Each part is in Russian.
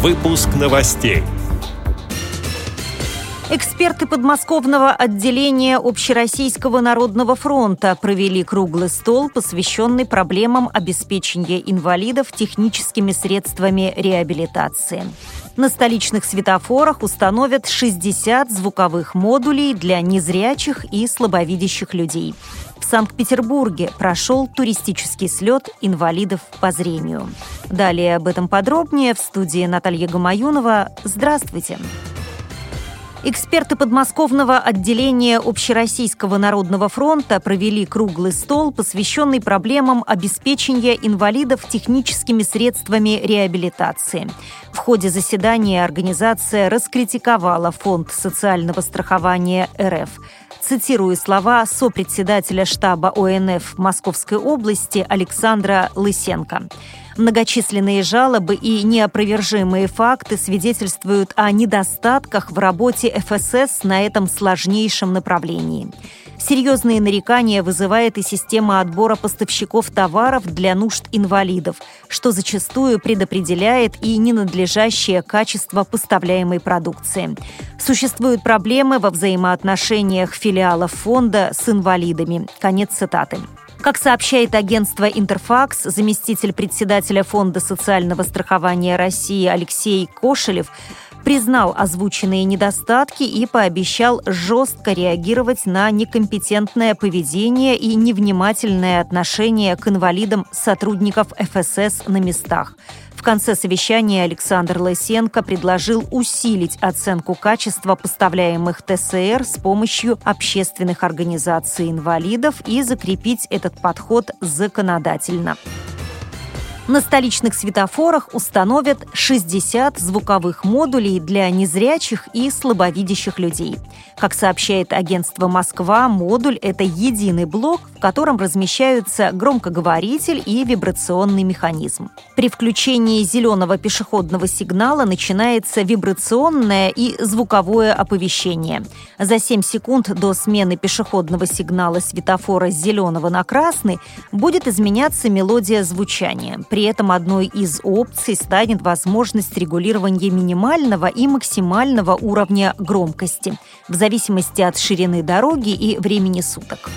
Выпуск новостей. Эксперты подмосковного отделения Общероссийского народного фронта провели круглый стол, посвященный проблемам обеспечения инвалидов техническими средствами реабилитации. На столичных светофорах установят 60 звуковых модулей для незрячих и слабовидящих людей. В Санкт-Петербурге прошел туристический слет инвалидов по зрению. Далее об этом подробнее в студии Наталья Гамаюнова. Здравствуйте! Эксперты подмосковного отделения Общероссийского народного фронта провели круглый стол, посвященный проблемам обеспечения инвалидов техническими средствами реабилитации. В ходе заседания организация раскритиковала Фонд социального страхования РФ. Цитирую слова сопредседателя штаба ОНФ Московской области Александра Лысенко. Многочисленные жалобы и неопровержимые факты свидетельствуют о недостатках в работе ФСС на этом сложнейшем направлении. Серьезные нарекания вызывает и система отбора поставщиков товаров для нужд инвалидов, что зачастую предопределяет и ненадлежащее качество поставляемой продукции. Существуют проблемы во взаимоотношениях филиалов фонда с инвалидами. Конец цитаты. Как сообщает агентство «Интерфакс», заместитель председателя Фонда социального страхования России Алексей Кошелев признал озвученные недостатки и пообещал жестко реагировать на некомпетентное поведение и невнимательное отношение к инвалидам сотрудников ФСС на местах. В конце совещания Александр Лысенко предложил усилить оценку качества поставляемых ТСР с помощью общественных организаций инвалидов и закрепить этот подход законодательно. На столичных светофорах установят 60 звуковых модулей для незрячих и слабовидящих людей. Как сообщает агентство «Москва», модуль – это единый блок, в котором размещаются громкоговоритель и вибрационный механизм. При включении зеленого пешеходного сигнала начинается вибрационное и звуковое оповещение. За 7 секунд до смены пешеходного сигнала светофора с зеленого на красный будет изменяться мелодия звучания – при этом одной из опций станет возможность регулирования минимального и максимального уровня громкости в зависимости от ширины дороги и времени суток.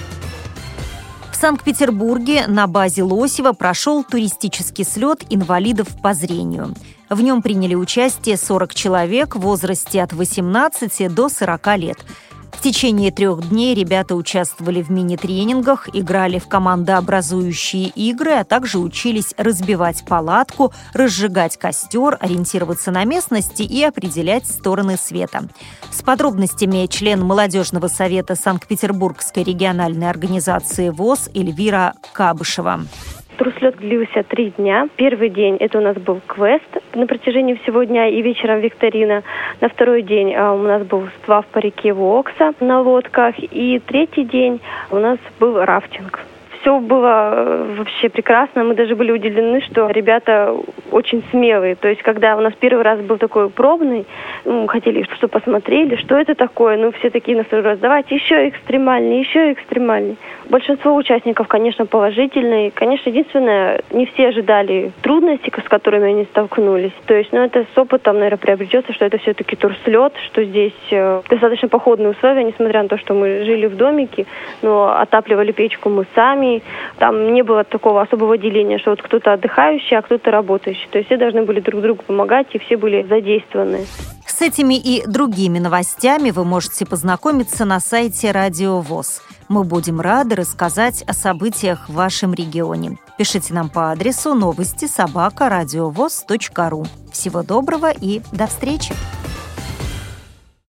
В Санкт-Петербурге на базе Лосева прошел туристический слет инвалидов по зрению. В нем приняли участие 40 человек в возрасте от 18 до 40 лет – в течение трех дней ребята участвовали в мини-тренингах, играли в командообразующие игры, а также учились разбивать палатку, разжигать костер, ориентироваться на местности и определять стороны света. С подробностями член молодежного совета Санкт-Петербургской региональной организации ВОЗ Эльвира Кабышева. Турслет длился три дня. Первый день это у нас был квест на протяжении всего дня и вечером викторина. На второй день а, у нас был сплав по реке Вокса на лодках. И третий день у нас был рафтинг все было э, вообще прекрасно. Мы даже были удивлены, что ребята очень смелые. То есть, когда у нас первый раз был такой пробный, ну, хотели, что посмотрели, что это такое. Ну, все такие на второй раз, давайте еще экстремальнее, еще экстремальнее. Большинство участников, конечно, положительные. Конечно, единственное, не все ожидали трудностей, с которыми они столкнулись. То есть, ну, это с опытом, наверное, приобретется, что это все-таки турслет, что здесь э, достаточно походные условия, несмотря на то, что мы жили в домике, но отапливали печку мы сами, там не было такого особого деления, что вот кто-то отдыхающий, а кто-то работающий. То есть все должны были друг другу помогать, и все были задействованы. С этими и другими новостями вы можете познакомиться на сайте Радио ВОЗ. Мы будем рады рассказать о событиях в вашем регионе. Пишите нам по адресу новости собака ру. Всего доброго и до встречи!